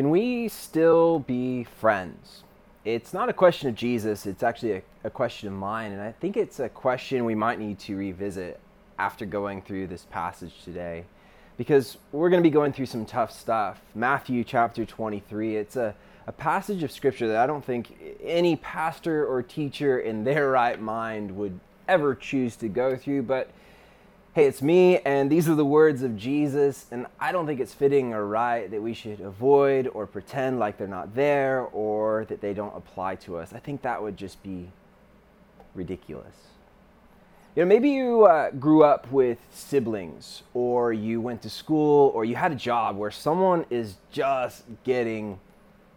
Can we still be friends? It's not a question of Jesus, it's actually a, a, question of mine, and I think it's a question we might need to revisit after going through this passage today. Because we're going to be going through some tough stuff. Matthew chapter 23, it's a, a passage of scripture that I don't think any pastor or teacher in their right mind would ever choose to go through, but hey, it's me, and these are the words of Jesus, and I don't think it's fitting or right that we should avoid or pretend like they're not there or that they don't apply to us. I think that would just be ridiculous. You know, maybe you uh, grew up with siblings, or you went to school, or you had a job where someone is just getting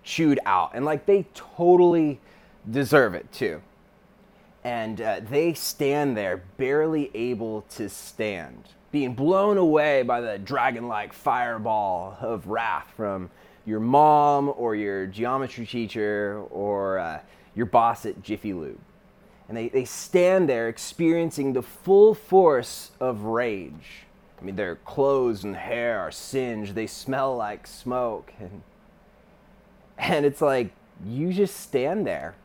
chewed out, and like they totally deserve it too and uh, they stand there barely able to stand, being blown away by the dragon like fireball of wrath from your mom or your geometry teacher or uh, your boss at Jiffy Lube. And they, they stand there experiencing the full force of rage. I mean, their clothes and hair are singed, they smell like smoke. And, and it's like you just stand there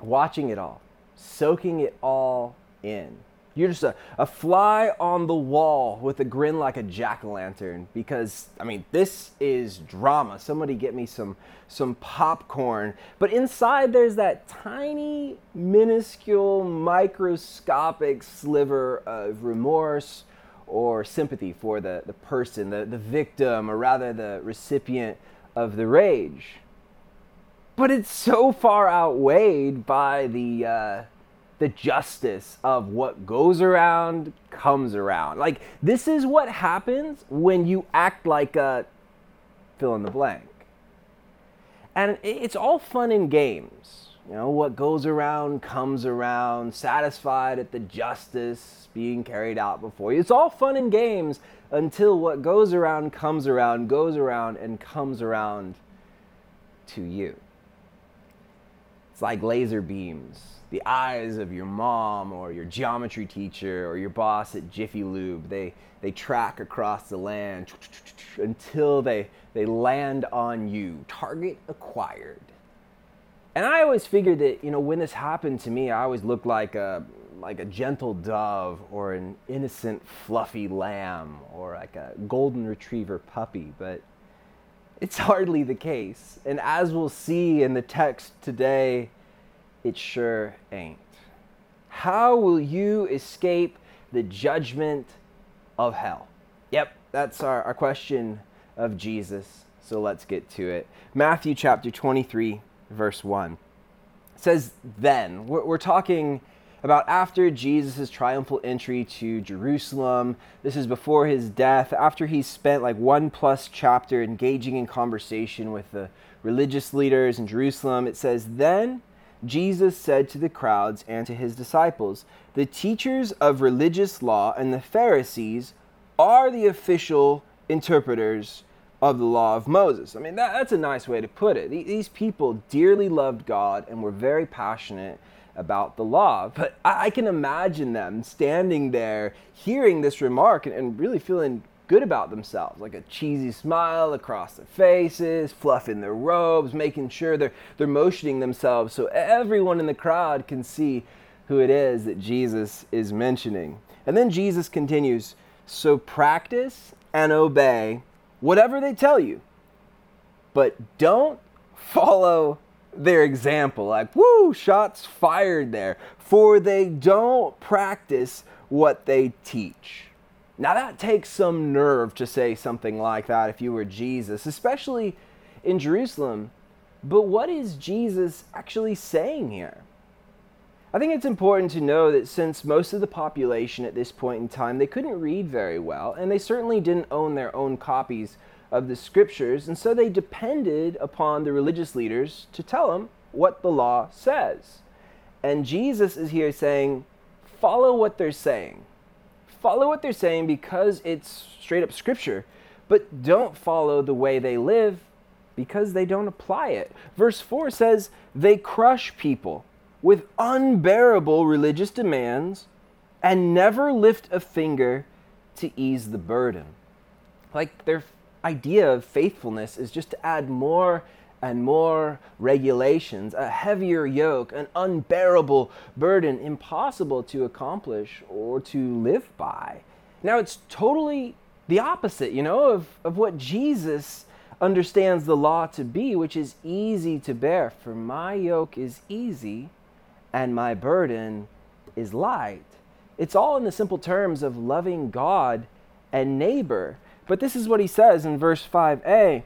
watching it all soaking it all in. You're just a, a fly on the wall with a grin like a jack o' lantern because, I mean, this is drama. Somebody get me some, some popcorn. But inside, there's that tiny, minuscule, microscopic sliver of remorse or sympathy for the, the person, the, the victim, or rather the recipient of the rage. But it's so far outweighed by the. Uh, the justice of what goes around comes around. Like, this is what happens when you act like a fill in the blank. And it's all fun and games. You know, what goes around comes around, satisfied at the justice being carried out before you. It's all fun and games until what goes around comes around, goes around, and comes around to you. Like laser beams the eyes of your mom or your geometry teacher or your boss at Jiffy Lube. They, they track across the land until they, they land on you. Target acquired. And I always figured that, you know, when this happened to me, I always looked like a, like a gentle dove or an innocent fluffy lamb or like a golden retriever puppy, but it's hardly the case. And as we'll see in the text today, it sure ain't. How will you escape the judgment of hell? Yep, that's our, our question of Jesus. So let's get to it. Matthew chapter 23, verse 1 says, Then, we're, we're talking about after Jesus' triumphal entry to Jerusalem. This is before his death, after he spent like one plus chapter engaging in conversation with the religious leaders in Jerusalem. It says, Then Jesus said to the crowds and to his disciples, The teachers of religious law and the Pharisees are the official interpreters of the law of Moses. I mean, that, that's a nice way to put it. These people dearly loved God and were very passionate about the law. But I, I can imagine them standing there hearing this remark and, and really feeling good about themselves, like a cheesy smile across their faces, fluffing their robes, making sure they're, they're motioning themselves so everyone in the crowd can see who it is that Jesus is mentioning. And then Jesus continues So practice and obey whatever they tell you, but don't follow their example. Like, woo, shots fired there. For they don't practice what they teach. Now, that takes some nerve to say something like that if you were Jesus, especially in Jerusalem. But what is Jesus actually saying here? I think it's important to know that since most of the population at this point in time, they couldn't read very well, and they certainly didn't own their own copies of the scriptures, and so they depended upon the religious leaders to tell them what the law says. And Jesus is here saying, follow what they're saying follow what they're saying because it's straight up scripture, but don't follow the way they live because they don't apply it. Verse 4 says, They crush people with unbearable religious demands and never lift a finger to ease the burden. Like they're idea of faithfulness is just to add more and more regulations, a heavier yoke, an unbearable burden, impossible to accomplish or to live by. Now, it's totally the opposite, you know, of, of what Jesus understands the law to be, which is easy to bear. For my yoke is easy and my burden is light. It's all in the simple terms of loving God and neighbor. But this is what he says in verse 5a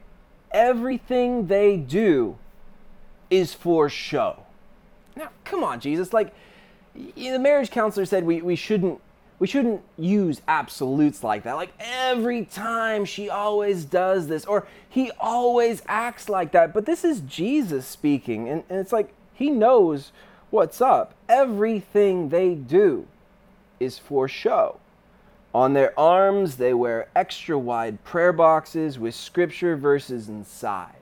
everything they do is for show. Now, come on, Jesus. Like, the marriage counselor said we, we shouldn't we shouldn't use absolutes like that. Like every time she always does this, or he always acts like that. But this is Jesus speaking, and, and it's like he knows what's up. Everything they do is for show. On their arms, they wear extra wide prayer boxes with scripture verses inside.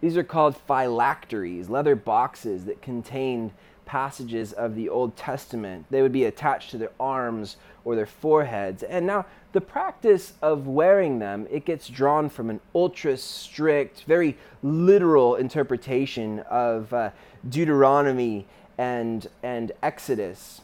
These are called phylacteries, leather boxes that contained passages of the Old Testament. They would be attached to their arms or their foreheads. And now the practice of wearing them, it gets drawn from an ultra strict, very literal interpretation of uh, Deuteronomy and, and Exodus.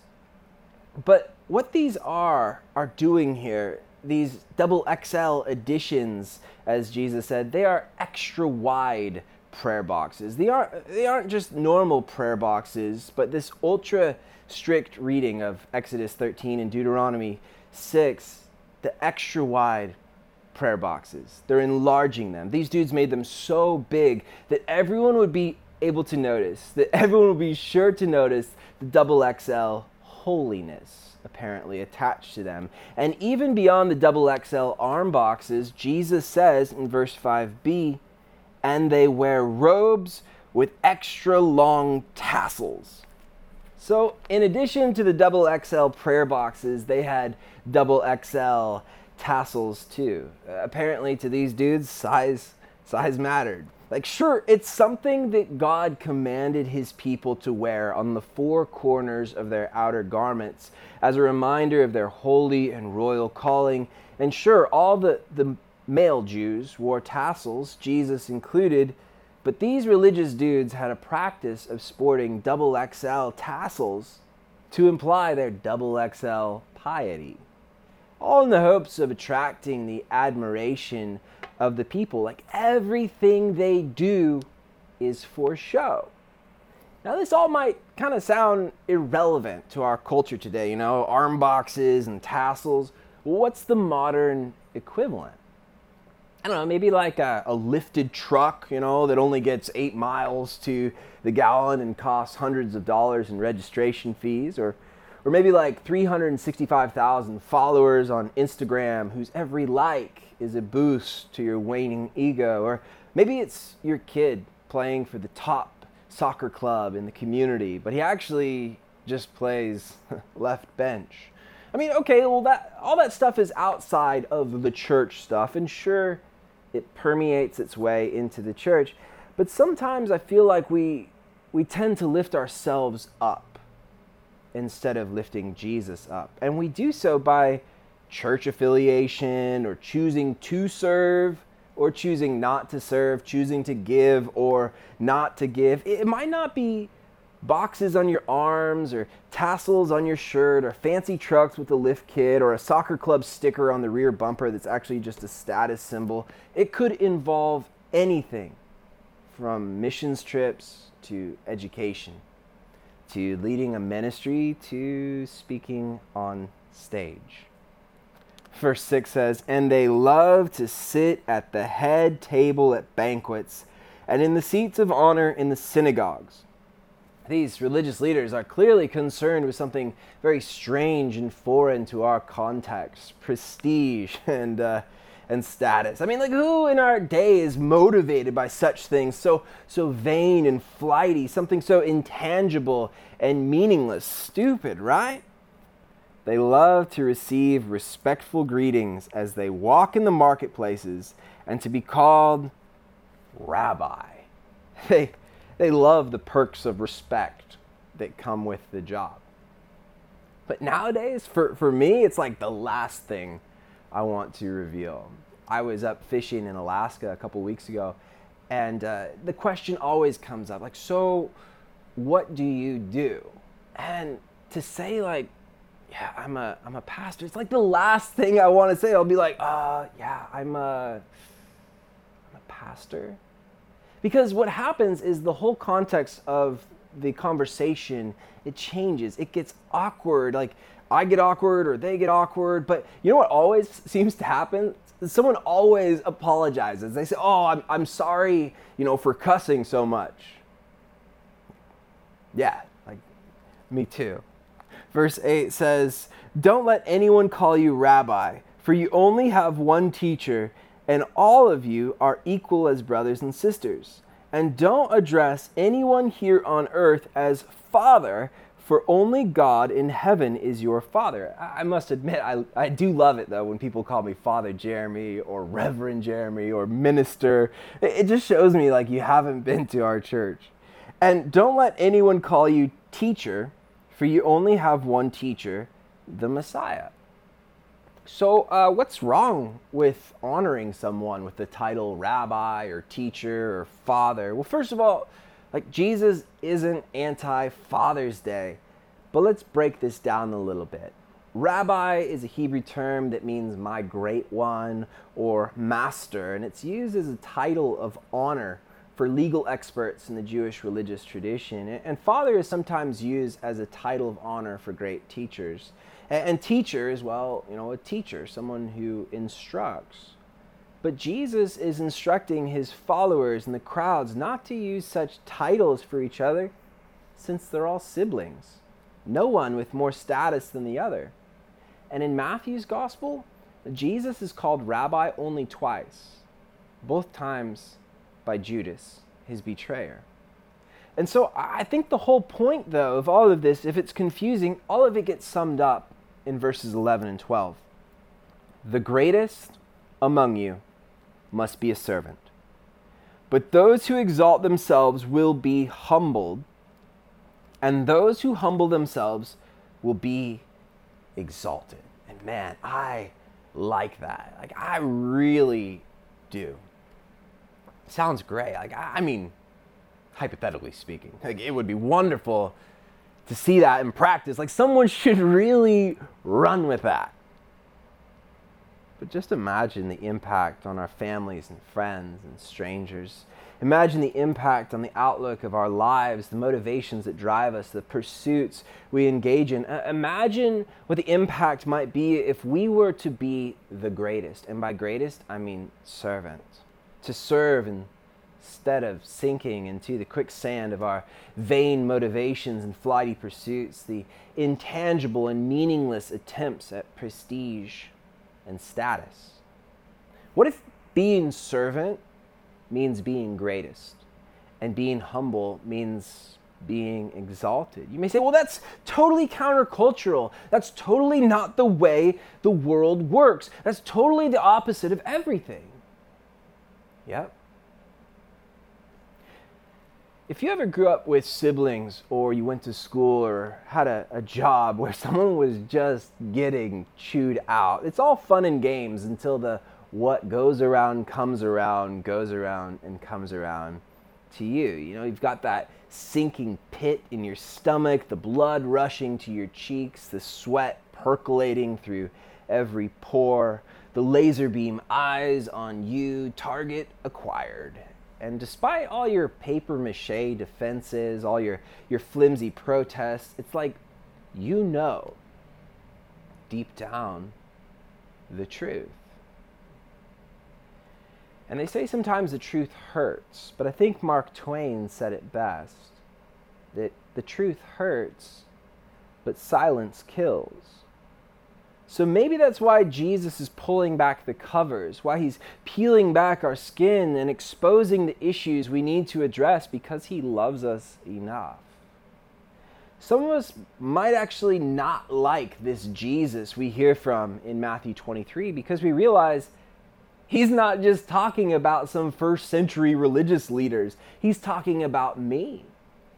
But what these are are doing here, these double XL editions, as Jesus said, they are extra wide prayer boxes. They aren't they aren't just normal prayer boxes, but this ultra strict reading of Exodus 13 and Deuteronomy 6, the extra wide prayer boxes. They're enlarging them. These dudes made them so big that everyone would be able to notice, that everyone would be sure to notice the double XL holiness apparently attached to them. And even beyond the double XL arm boxes, Jesus says in verse 5b, and they wear robes with extra long tassels. So, in addition to the double XL prayer boxes, they had double XL tassels too. Apparently, to these dudes, size size mattered. Like, sure, it's something that God commanded his people to wear on the four corners of their outer garments as a reminder of their holy and royal calling. And sure, all the, the male Jews wore tassels, Jesus included, but these religious dudes had a practice of sporting double XL tassels to imply their double XL piety. All in the hopes of attracting the admiration of the people. Like everything they do is for show. Now, this all might kind of sound irrelevant to our culture today, you know, arm boxes and tassels. what's the modern equivalent? I don't know, maybe like a, a, lifted truck, you know, that only gets eight miles to the gallon and costs hundreds of dollars in registration fees, or, or maybe like 365,000 followers on Instagram whose every like is a boost to your waning ego, or maybe it's your kid playing for the top soccer club in the community, but he actually just plays left bench. I mean, okay, well that all that stuff is outside of the church stuff, and sure it permeates its way into the church. But sometimes I feel like we, we tend to lift ourselves up instead of lifting Jesus up. And we do so by church affiliation or choosing to serve or choosing not to serve, choosing to give or not to give. It might not be boxes on your arms or tassels on your shirt or fancy trucks with a lift kit or a soccer club sticker on the rear bumper that's actually just a status symbol. It could involve anything from missions trips to education to leading a ministry to speaking on stage. Verse 6 says, And they love to sit at the head table at banquets and in the seats of honor in the synagogues these religious leaders are clearly concerned with something very strange and foreign to our context prestige and, uh, and status. I mean, like, who in our day is motivated by such things so, so vain and flighty, something so intangible and meaningless? Stupid, right? They love to receive respectful greetings as they walk in the marketplaces and to be called rabbi. They, they love the perks of respect that come with the job. But nowadays, for, for me, it's like the last thing I want to reveal. I was up fishing in Alaska a couple weeks ago, and uh, the question always comes up like, so what do you do? And to say, like, yeah, I'm a, I'm a pastor, it's like the last thing I want to say. I'll be like, uh, yeah, I'm a, I'm a pastor. Because what happens is the whole context of the conversation, it changes. It gets awkward. Like, I get awkward or they get awkward. But you know what always seems to happen? Someone always apologizes. They say, Oh, I'm, I'm sorry, you know, for cussing so much. Yeah, like me too. Verse 8 says, Don't let anyone call you rabbi, for you only have one teacher, and all of you are equal as brothers and sisters. And don't address anyone here on earth as father, for only God in heaven is your father. I must admit, I, I do love it though when people call me Father Jeremy or Reverend Jeremy or Minister. It, it just shows me like you haven't been to our church. And don't let anyone call you teacher, for you only have one teacher, the Messiah. So, uh, what's wrong with honoring someone with the title rabbi or teacher or father? Well, first of all, like, Jesus isn't anti Father's Day. But let's break this down a little bit. Rabbi is a Hebrew term that means my great one or master, and it's used as a title of honor for legal experts in the Jewish religious tradition. And father is sometimes used as a title of honor for great teachers. And teacher is, well, you know, a teacher, someone who instructs. But Jesus is instructing his followers and the crowds not to use such titles for each other since they're all siblings. No one with more status than the other. And in Matthew's gospel, Jesus is called rabbi only twice, both times by Judas, his betrayer. And so I think the whole point, though, of all of this, if it's confusing, all of it gets summed up in verses 11 and 12. The greatest among you must be a servant. But those who exalt themselves will be humbled, and those who humble themselves will be exalted. And man, I like that. Like, I really do. Sounds great. Like, I mean, hypothetically speaking, like, it would be wonderful to see that in practice. Like, someone should really run with that. But just imagine the impact on our families and friends and strangers. Imagine the impact on the outlook of our lives, the motivations that drive us, the pursuits we engage in. Uh, imagine what the impact might be if we were to be the greatest. And by greatest, I mean servant. To serve instead of sinking into the quicksand of our vain motivations and flighty pursuits, the intangible and meaningless attempts at prestige and status? What if being servant means being greatest and being humble means being exalted? You may say, well, that's totally countercultural. That's totally not the way the world works. That's totally the opposite of everything. Yep. If you ever grew up with siblings or you went to school or had a, a, job where someone was just getting chewed out, it's all fun and games until the what goes around comes around, goes around and comes around to you. You know, you've got that sinking pit in your stomach, the blood rushing to your cheeks, the sweat percolating through every pore, the laser beam eyes on you, target acquired. And despite all your paper mache defenses, all your, your flimsy protests, it's like you know deep down the truth. And they say sometimes the truth hurts, but I think Mark Twain said it best that the truth hurts, but silence kills. So maybe that's why Jesus is pulling back the covers, why he's peeling back our skin and exposing the issues we need to address because he loves us enough. Some of us might actually not like this Jesus we hear from in Matthew 23 because we realize he's not just talking about some first century religious leaders, he's talking about me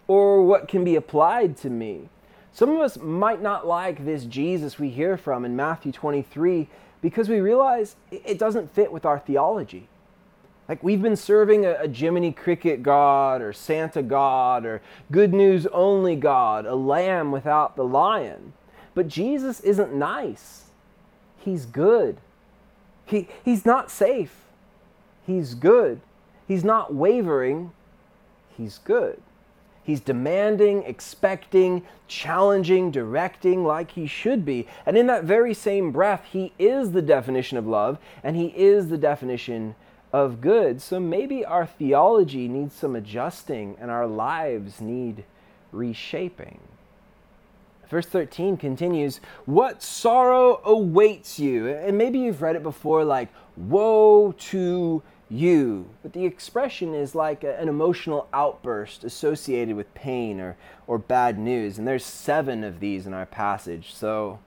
or what can be applied to me. Some of us might not like this Jesus we hear from in Matthew 23 because we realize it doesn't fit with our theology. Like we've been serving a, a Jiminy Cricket God or Santa God or good news only God, a lamb without the lion. But Jesus isn't nice. He's good. He, he's not safe. He's good. He's not wavering. He's good. He's demanding, expecting, challenging, directing like he should be. And in that very same breath, he is the definition of love and he is the definition of good. So maybe our theology needs some adjusting and our lives need reshaping. Verse 13 continues, What sorrow awaits you? And maybe you've read it before, like, Woe to you. But the expression is like a, an emotional outburst associated with pain or, or bad news. And there's seven of these in our passage, so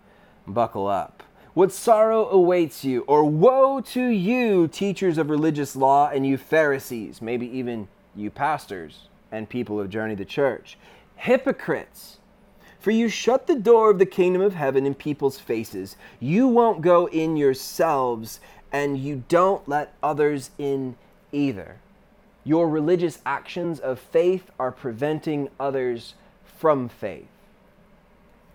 buckle up. What sorrow awaits you, or woe to you, teachers of religious law, and you Pharisees, maybe even you pastors and people of journey the church. Hypocrites! For you shut the door of the kingdom of heaven in people's faces. You won't go in yourselves, and you don't let others in either. Your religious actions of faith are preventing others from faith.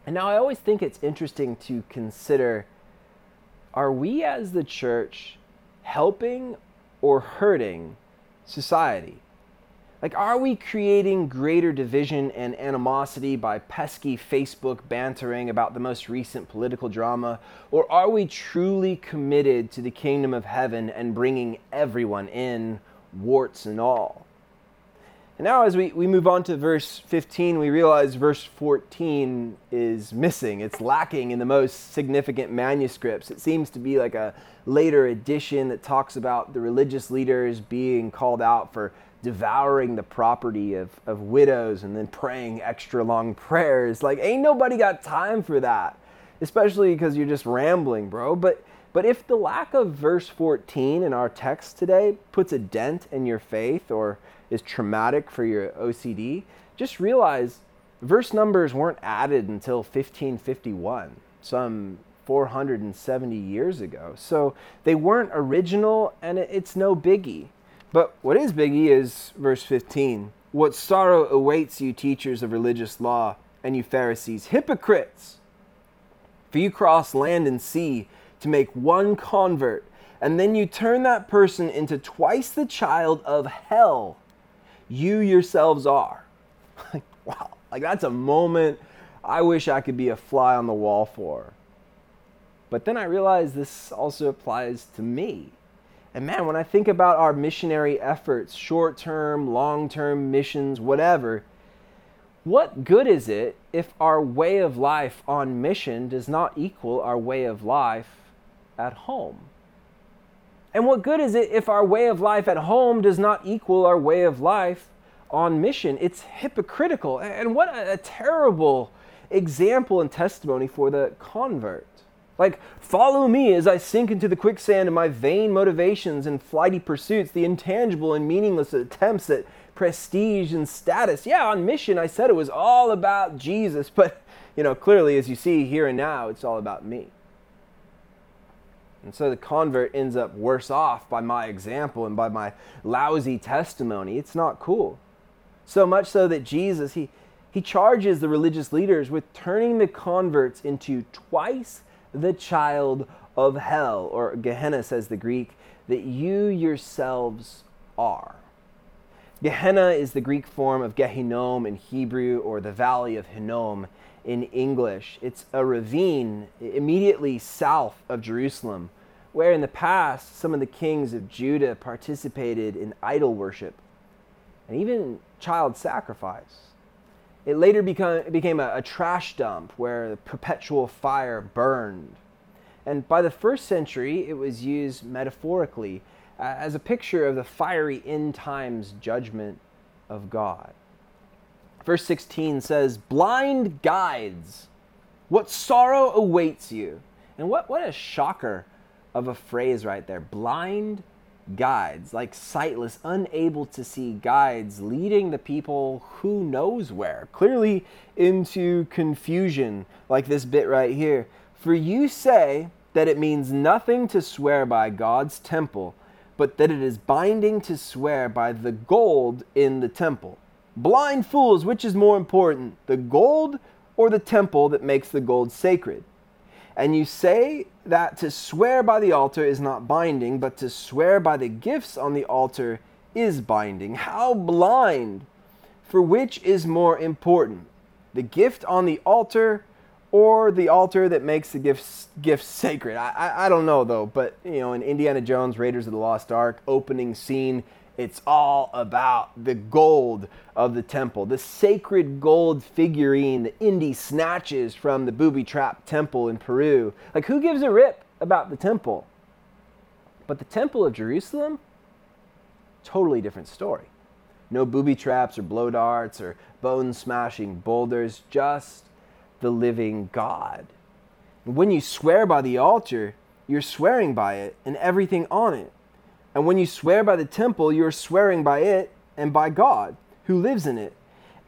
And now I always think it's interesting to consider are we as the church helping or hurting society? Like, are we creating greater division and animosity by pesky Facebook bantering about the most recent political drama? Or are we truly committed to the kingdom of heaven and bringing everyone in, warts and all? And now, as we, we move on to verse 15, we realize verse 14 is missing. It's lacking in the most significant manuscripts. It seems to be like a later edition that talks about the religious leaders being called out for devouring the property of, of widows and then praying extra long prayers. Like, ain't nobody got time for that, especially because you're just rambling, bro. But but if the lack of verse 14 in our text today puts a dent in your faith or is traumatic for your OCD, just realize verse numbers weren't added until 1551, some 470 years ago. So they weren't original and it's no biggie. But what is biggie is verse 15. What sorrow awaits you, teachers of religious law, and you Pharisees, hypocrites! For you cross land and sea to make one convert, and then you turn that person into twice the child of hell you yourselves are. Like, wow, like that's a moment I wish I could be a fly on the wall for. But then I realized this also applies to me. And man, when I think about our missionary efforts, short term, long term missions, whatever, what good is it if our way of life on mission does not equal our way of life at home? And what good is it if our way of life at home does not equal our way of life on mission? It's hypocritical. And what a, terrible example and testimony for the convert. Like, follow me as I sink into the quicksand of my vain motivations and flighty pursuits, the intangible and meaningless attempts at prestige and status. Yeah, on mission, I said it was all about Jesus, but, you know, clearly, as you see here and now, it's all about me. And so the convert ends up worse off by my example and by my lousy testimony. It's not cool. So much so that Jesus, he, he charges the religious leaders with turning the converts into twice the child of hell, or Gehenna, says the Greek, that you yourselves are. Gehenna is the Greek form of Gehinnom in Hebrew, or the Valley of Hinnom in English. It's a ravine immediately south of Jerusalem, where in the past some of the kings of Judah participated in idol worship and even child sacrifice. It later became, became a, a trash dump where perpetual fire burned. And by the first century, it was used metaphorically as a picture of the fiery end times judgment of God. Verse 16 says, Blind guides, what sorrow awaits you. And what, what a shocker of a phrase right there. Blind guides, like sightless, unable to see guides, leading the people who knows where, clearly into confusion, like this bit right here. For you say, that it means nothing to swear by God's temple, but that it is binding to swear by the gold in the temple. Blind fools, which is more important, the gold or the temple that makes the gold sacred? And you say that to swear by the altar is not binding, but to swear by the gifts on the altar is binding. How blind! For which is more important, the gift on the altar or the altar that makes the gifts gifts sacred. I, I, I don't know though, but you know, in Indiana Jones Raiders of the Lost Ark opening scene, it's all about the gold of the temple, the sacred gold figurine that Indy snatches from the booby trap temple in Peru. Like, who gives a rip about the temple? But the temple of Jerusalem, totally different story. No booby traps or blow darts or bone smashing boulders, just the living God. When you swear by the altar, you're swearing by it and everything on it. And when you swear by the temple, you're swearing by it and by God who lives in it.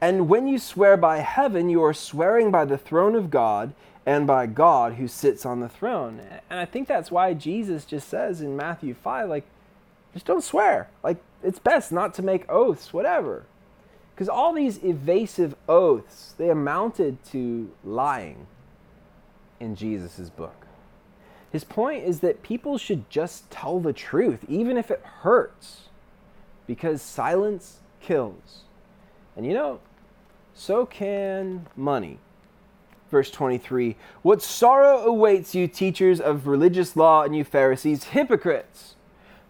And when you swear by heaven, you are swearing by the throne of God and by God who sits on the throne. And I think that's why Jesus just says in Matthew 5, like, just don't swear. Like, it's best not to make oaths, whatever. Because all these evasive oaths, they amounted to lying in Jesus' book. His point is that people should just tell the truth, even if it hurts, because silence kills. And you know, so can money. Verse 23 What sorrow awaits you, teachers of religious law, and you Pharisees, hypocrites!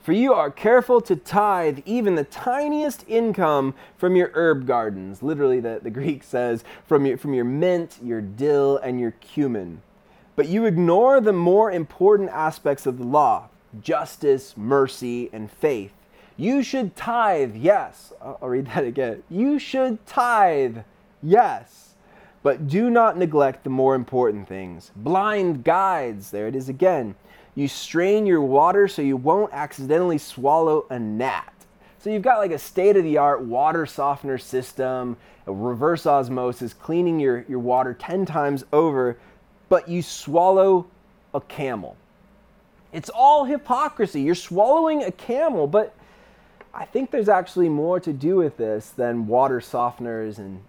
For you are careful to tithe even the tiniest income from your herb gardens. Literally, the, the Greek says, from your, from your mint, your dill, and your cumin. But you ignore the more important aspects of the law justice, mercy, and faith. You should tithe, yes. I'll read that again. You should tithe, yes. But do not neglect the more important things. Blind guides, there it is again you strain your water so you won't accidentally swallow a gnat. So you've got like a state of the art water softener system, reverse osmosis, cleaning your, your water 10 times over, but you swallow a camel. It's all hypocrisy. You're swallowing a camel, but I think there's actually more to do with this than water softeners and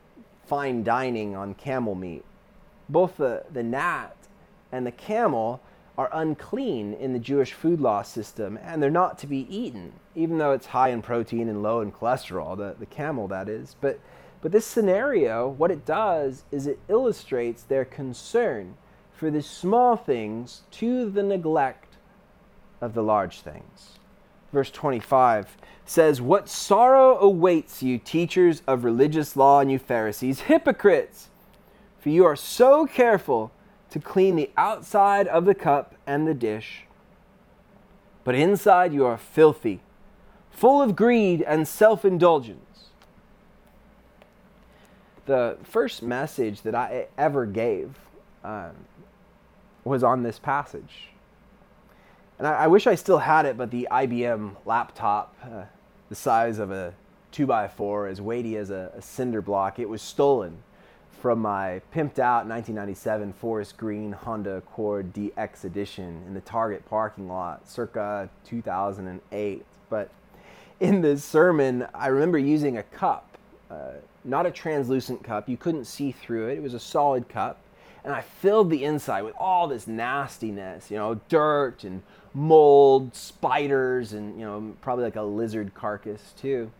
fine dining on camel meat. Both the, the gnat and the camel are unclean in the Jewish food law system and they're not to be eaten, even though it's high in protein and low in cholesterol, the, the camel that is. But, but this scenario, what it does is it illustrates their concern for the small things to the neglect of the large things. Verse 25 says, What sorrow awaits you, teachers of religious law, and you Pharisees, hypocrites! For you are so careful to clean the outside of the cup and the dish. But inside you are filthy, full of greed and self indulgence. The first message that I ever gave um, was on this passage. And I, I, wish I still had it, but the IBM laptop, uh, the size of a 2x4, as weighty as a, a cinder block, it was stolen from my pimped out 1997 Forest Green Honda Accord DX edition in the Target parking lot circa 2008. But in this sermon, I remember using a cup, uh, not a translucent cup. You couldn't see through it, it was a solid cup. And I filled the inside with all this nastiness, you know, dirt and mold, spiders, and, you know, probably like a lizard carcass too.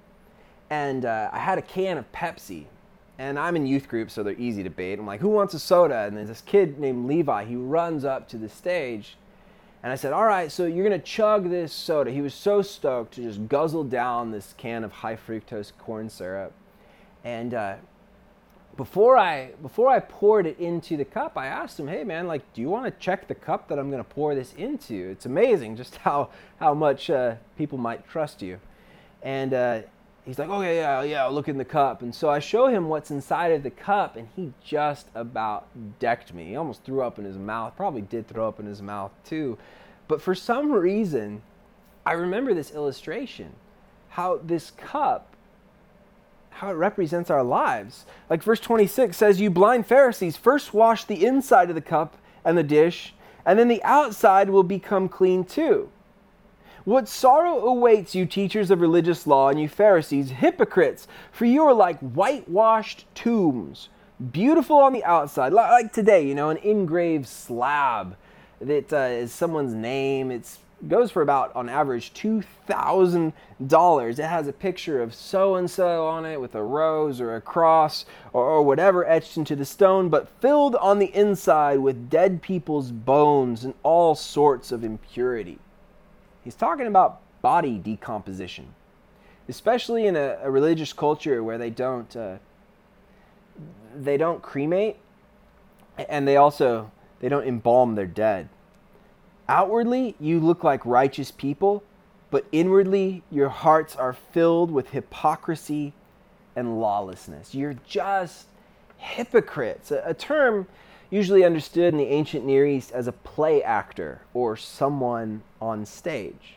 And uh, I had a can of Pepsi and I'm in youth group, so they're easy to bait. I'm like, who wants a soda? And there's this kid named Levi. He runs up to the stage. And I said, all right, so you're going to chug this soda. He was so stoked to just guzzle down this can of high fructose corn syrup. And uh, before, I, before I poured it into the cup, I asked him, hey, man, like, do you want to check the cup that I'm going to pour this into? It's amazing just how, how much uh, people might trust you. And uh, he's like, okay, yeah, yeah, I'll look in the cup. And so I show him what's inside of the cup, and he just about decked me. He almost threw up in his mouth, probably did throw up in his mouth too. But for some reason, I remember this illustration how this cup how it represents our lives. Like verse 26 says, You blind Pharisees, first wash the inside of the cup and the dish, and then the outside will become clean too. What sorrow awaits you, teachers of religious law, and you Pharisees, hypocrites, for you are like whitewashed tombs, beautiful on the outside, like today, you know, an engraved slab that uh, is someone's name. It's goes for about on average $2,000. It has a picture of so and so on it with a rose or a cross or, or, whatever etched into the stone, but filled on the inside with dead people's bones and all sorts of impurity. He's talking about body decomposition, especially in a, a religious culture where they don't. Uh, they don't cremate and they also they don't embalm their dead Outwardly, you look like righteous people, but inwardly, your hearts are filled with hypocrisy and lawlessness. You're just hypocrites, a, a term usually understood in the ancient Near East as a play actor or someone on stage.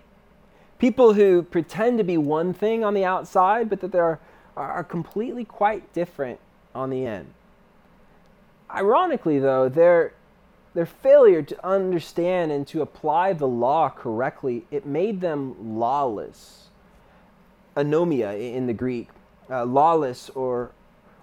People who pretend to be one thing on the outside, but that they are, are completely quite different on the end. Ironically, though, they're their failure to understand and to apply the law correctly, it made them lawless. Anomia in the Greek, uh, lawless or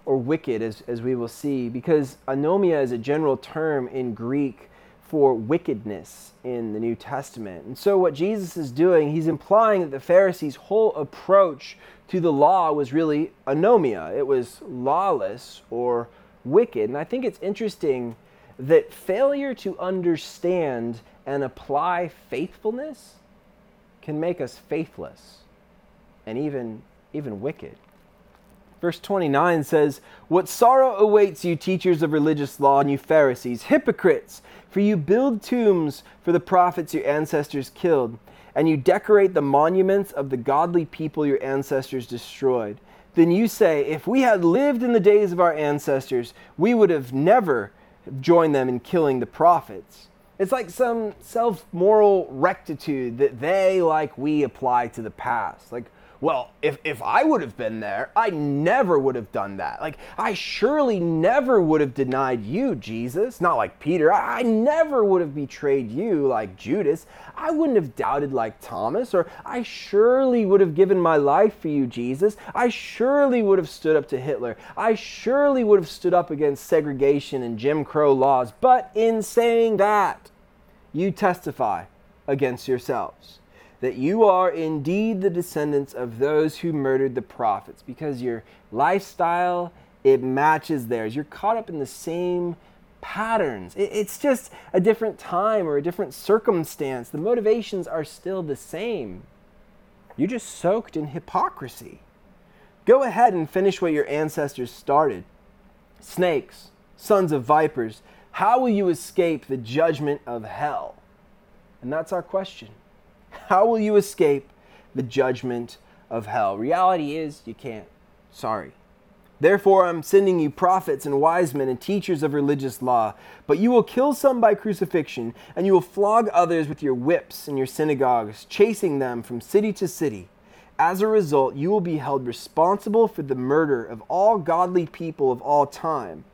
or wicked, as, as we will see, because anomia is a general term in Greek for wickedness in the New Testament. And so, what Jesus is doing, he's implying that the Pharisees' whole approach to the law was really anomia. It was lawless or wicked. And I think it's interesting that failure to understand and apply faithfulness can make us faithless and even, even wicked. Verse 29 says, What sorrow awaits you, teachers of religious law, and you Pharisees, hypocrites! For you build tombs for the prophets your ancestors killed, and you decorate the monuments of the godly people your ancestors destroyed. Then you say, If we had lived in the days of our ancestors, we would have never join them in killing the prophets. It's like some self moral rectitude that they, like we, apply to the past. Like, well, if, if I would have been there, I never would have done that. Like, I surely never would have denied you, Jesus. Not like Peter. I, I never would have betrayed you like Judas. I wouldn't have doubted like Thomas. Or I surely would have given my life for you, Jesus. I surely would have stood up to Hitler. I surely would have stood up against segregation and Jim Crow laws. But in saying that, you testify against yourselves that you are indeed the descendants of those who murdered the prophets because your lifestyle it matches theirs. You're caught up in the same patterns. It's just a different time or a different circumstance. The motivations are still the same. You're just soaked in hypocrisy. Go ahead and finish what your ancestors started. Snakes sons of vipers how will you escape the judgment of hell? And that's our question how will you escape the judgment of hell? Reality is, you can't. Sorry. Therefore, I'm sending you prophets and wise men and teachers of religious law. But you will kill some by crucifixion, and you will flog others with your whips in your synagogues, chasing them from city to city. As a result, you will be held responsible for the murder of all godly people of all time.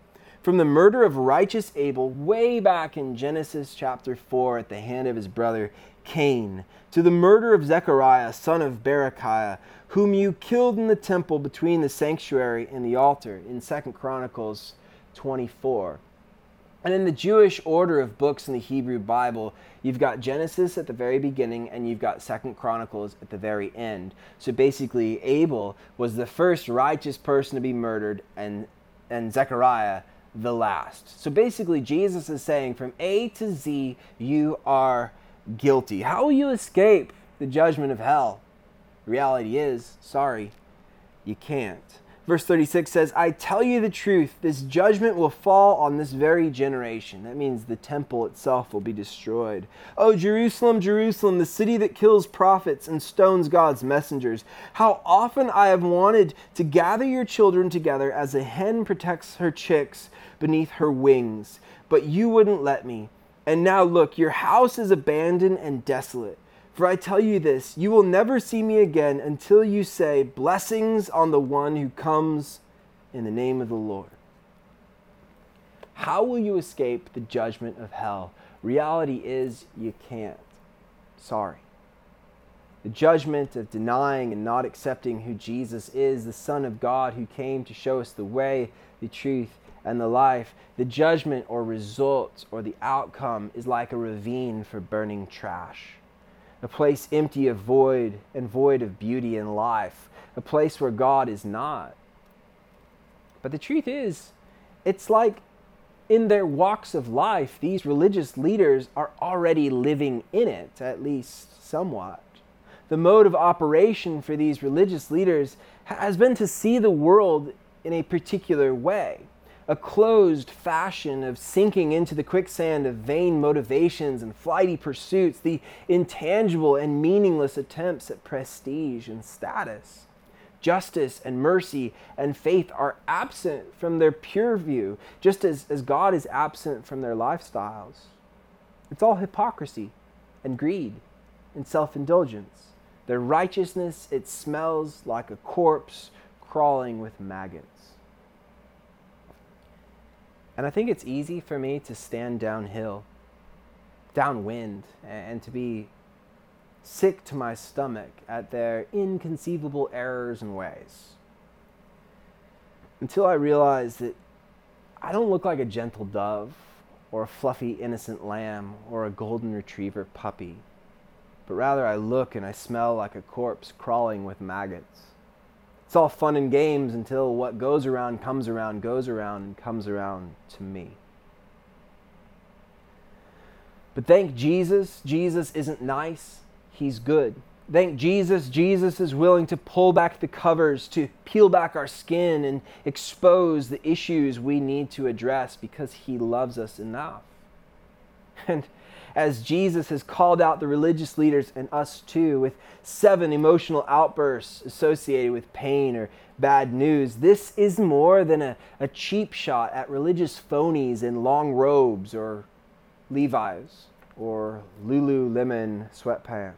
From the murder of righteous Abel, way back in Genesis chapter 4, at the hand of his brother Cain, to the murder of Zechariah, son of Berechiah, whom you killed in the temple between the sanctuary and the altar, in 2 Chronicles 24. And in the Jewish order of books in the Hebrew Bible, you've got Genesis at the very beginning and you've got Second Chronicles at the very end. So basically, Abel was the first righteous person to be murdered, and, and Zechariah the last. So basically, Jesus is saying from A to Z, you are guilty. How will you escape the judgment of hell? Reality is, sorry, you can't. Verse 36 says, I tell you the truth, this judgment will fall on this very generation. That means the temple itself will be destroyed. Oh, Jerusalem, Jerusalem, the city that kills prophets and stones God's messengers. How often I have wanted to gather your children together as a hen protects her chicks beneath her wings, but you wouldn't let me. And now look, your house is abandoned and desolate. For I tell you this, you will never see me again until you say, Blessings on the one who comes in the name of the Lord. How will you escape the judgment of hell? Reality is you can't. Sorry. The judgment of denying and not accepting who Jesus is, the Son of God who came to show us the way, the truth, and the life, the judgment or result or the outcome is like a ravine for burning trash. A place empty of void and void of beauty and life. A place where God is not. But the truth is, it's like in their walks of life, these religious leaders are already living in it, at least somewhat. The mode of operation for these religious leaders has been to see the world in a particular way a closed fashion of sinking into the quicksand of vain motivations and flighty pursuits, the intangible and meaningless attempts at prestige and status. Justice and mercy and faith are absent from their pure view, just as, as God is absent from their lifestyles. It's all hypocrisy and greed and self indulgence. Their righteousness, it smells like a corpse crawling with maggots. And I think it's easy for me to stand downhill, downwind, and to be sick to my stomach at their inconceivable errors and ways. Until I realize that I don't look like a gentle dove or a fluffy innocent lamb or a golden retriever puppy, but rather I look and I smell like a corpse crawling with maggots. It's all fun and games until what goes around comes around, goes around, and comes around to me. But thank Jesus, Jesus isn't nice, He's good. Thank Jesus, Jesus is willing to pull back the covers, to peel back our skin, and expose the issues we need to address because He loves us enough. And as Jesus has called out the religious leaders and us too, with seven emotional outbursts associated with pain or bad news. This is more than a, a cheap shot at religious phonies in long robes or Levi's or Lululemon sweatpants.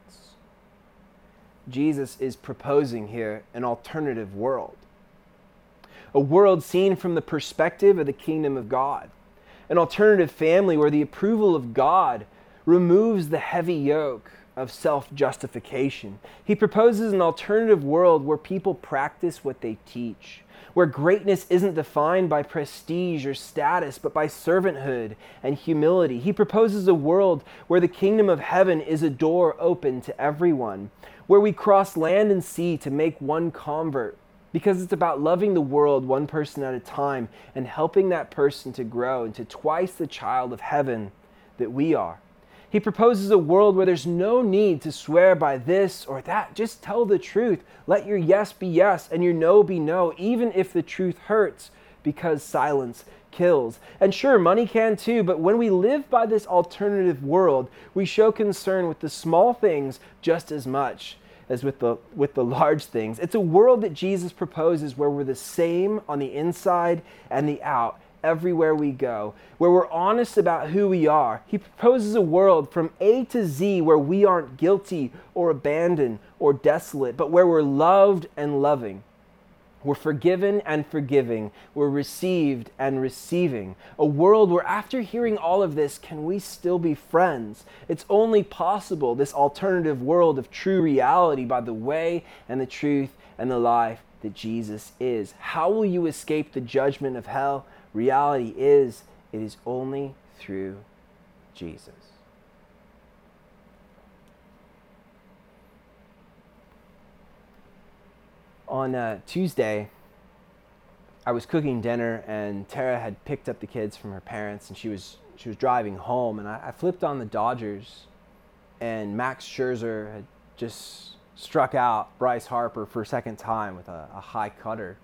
Jesus is proposing here an alternative world. A world seen from the perspective of the kingdom of God. An alternative family where the approval of God removes the heavy yoke of self justification. He proposes an alternative world where people practice what they teach, where greatness isn't defined by prestige or status, but by servanthood and humility. He proposes a world where the kingdom of heaven is a door open to everyone, where we cross land and sea to make one convert. Because it's about loving the world one person at a time and helping that person to grow into twice the child of heaven that we are. He proposes a world where there's no need to swear by this or that. Just tell the truth. Let your yes be yes and your no be no, even if the truth hurts, because silence kills. And sure, money can too, but when we live by this alternative world, we show concern with the small things just as much as with the with the large things. It's a world that Jesus proposes where we're the same on the inside and the out everywhere we go, where we're honest about who we are. He proposes a world from A to Z where we aren't guilty or abandoned or desolate, but where we're loved and loving. We're forgiven and forgiving. We're received and receiving. A world where, after hearing all of this, can we still be friends? It's only possible, this alternative world of true reality, by the way and the truth and the life that Jesus is. How will you escape the judgment of hell? Reality is, it is only through Jesus. On uh, Tuesday, I was cooking dinner, and Tara had picked up the kids from her parents, and she was she was driving home, and I, I flipped on the Dodgers, and Max Scherzer had just struck out Bryce Harper for a second time with a, a high cutter,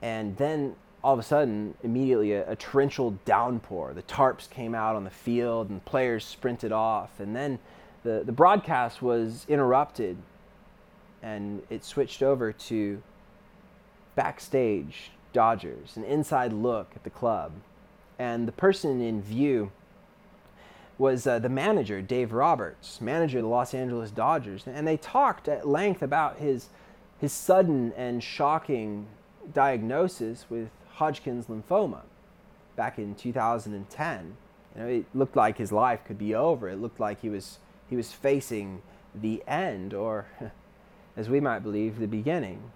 and then all of a sudden, immediately a, a, torrential downpour. The tarps came out on the field and players sprinted off. And then the, the broadcast was interrupted and it switched over to backstage Dodgers, an inside look at the club. And the person in view was uh, the manager, Dave Roberts, manager of the Los Angeles Dodgers. And they talked at length about his, his sudden and shocking diagnosis with Hodgkin's lymphoma back in 2010. You know, it looked like his life could be over. It looked like he was he was facing the end, or as we might believe, the beginning.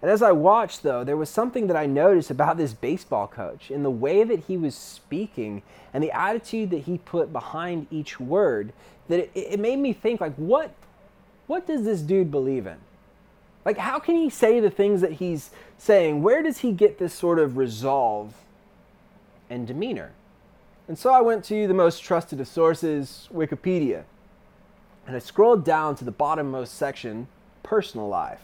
And as I watched, though, there was something that I noticed about this baseball coach in the way that he was speaking and the attitude that he put behind each word that it, it made me think, like, what, what does this dude believe in? Like, how can he say the things that he's saying? Where does he get this sort of resolve and demeanor? And so I went to the most trusted of sources, Wikipedia, and I scrolled down to the bottommost section, personal life.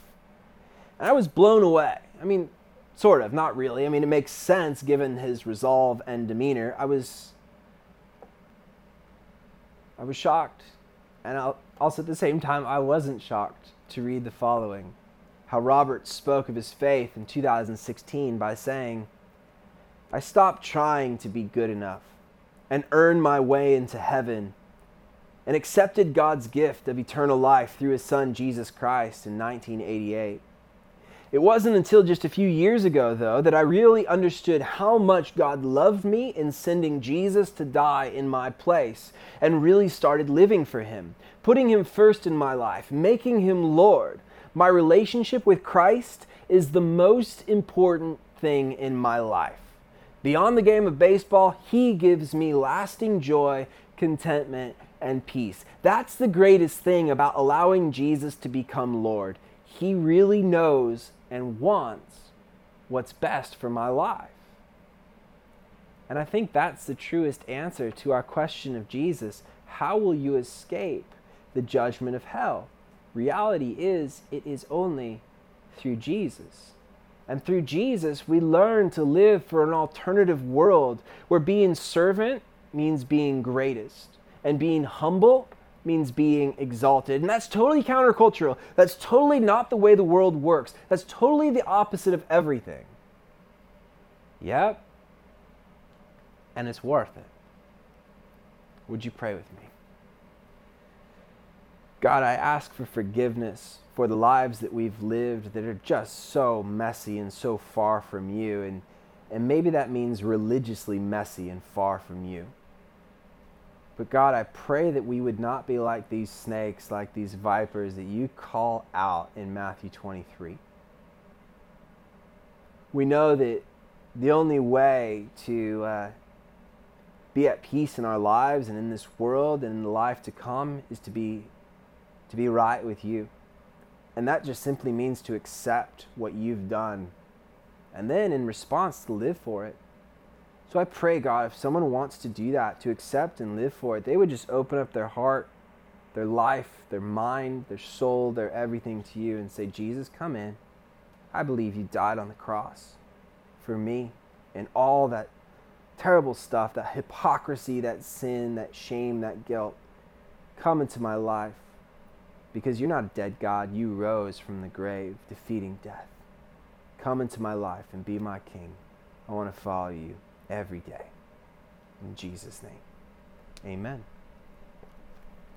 And I was blown away. I mean, sort of, not really. I mean, it makes sense given his resolve and demeanor. I was I was shocked. And also at the same time, I wasn't shocked to read the following how Robert spoke of his faith in 2016 by saying, I stopped trying to be good enough and earn my way into heaven and accepted God's gift of eternal life through his son Jesus Christ in 1988. It wasn't until just a few years ago, though, that I really understood how much God loved me in sending Jesus to die in my place and really started living for Him, putting Him first in my life, making Him Lord. My relationship with Christ is the most important thing in my life. Beyond the game of baseball, He gives me lasting joy, contentment, and peace. That's the greatest thing about allowing Jesus to become Lord. He really knows and wants what's best for my life. And I think that's the truest answer to our question of Jesus how will you escape the judgment of hell? Reality is, it is only through Jesus. And through Jesus, we learn to live for an alternative world where being servant means being greatest, and being humble means being exalted. And that's totally countercultural. That's totally not the way the world works. That's totally the opposite of everything. Yep. And it's worth it. Would you pray with me? God, I ask for forgiveness for the lives that we've lived that are just so messy and so far from you. And, and maybe that means religiously messy and far from you. But God, I pray that we would not be like these snakes, like these vipers that you call out in Matthew 23. We know that the only way to uh, be at peace in our lives and in this world and in the life to come is to be to be right with you. And that just simply means to accept what you've done and then in response to live for it. So I pray, God, if someone wants to do that, to accept and live for it, they would just open up their heart, their life, their mind, their soul, their everything to you and say, Jesus, come in. I believe you died on the cross for me and all that terrible stuff, that hypocrisy, that sin, that shame, that guilt. Come into my life because you're not a dead God. You rose from the grave, defeating death. Come into my life and be my king. I want to follow you every day. In Jesus' name, amen.